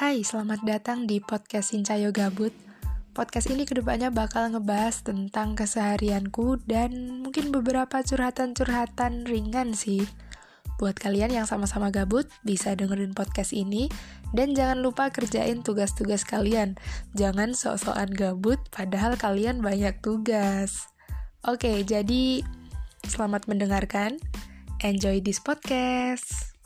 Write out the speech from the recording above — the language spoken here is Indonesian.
Hai, selamat datang di podcast Sincayo Gabut. Podcast ini ke depannya bakal ngebahas tentang keseharianku dan mungkin beberapa curhatan-curhatan ringan sih. Buat kalian yang sama-sama gabut, bisa dengerin podcast ini dan jangan lupa kerjain tugas-tugas kalian. Jangan sok-sokan gabut padahal kalian banyak tugas. Oke, jadi selamat mendengarkan. Enjoy this podcast.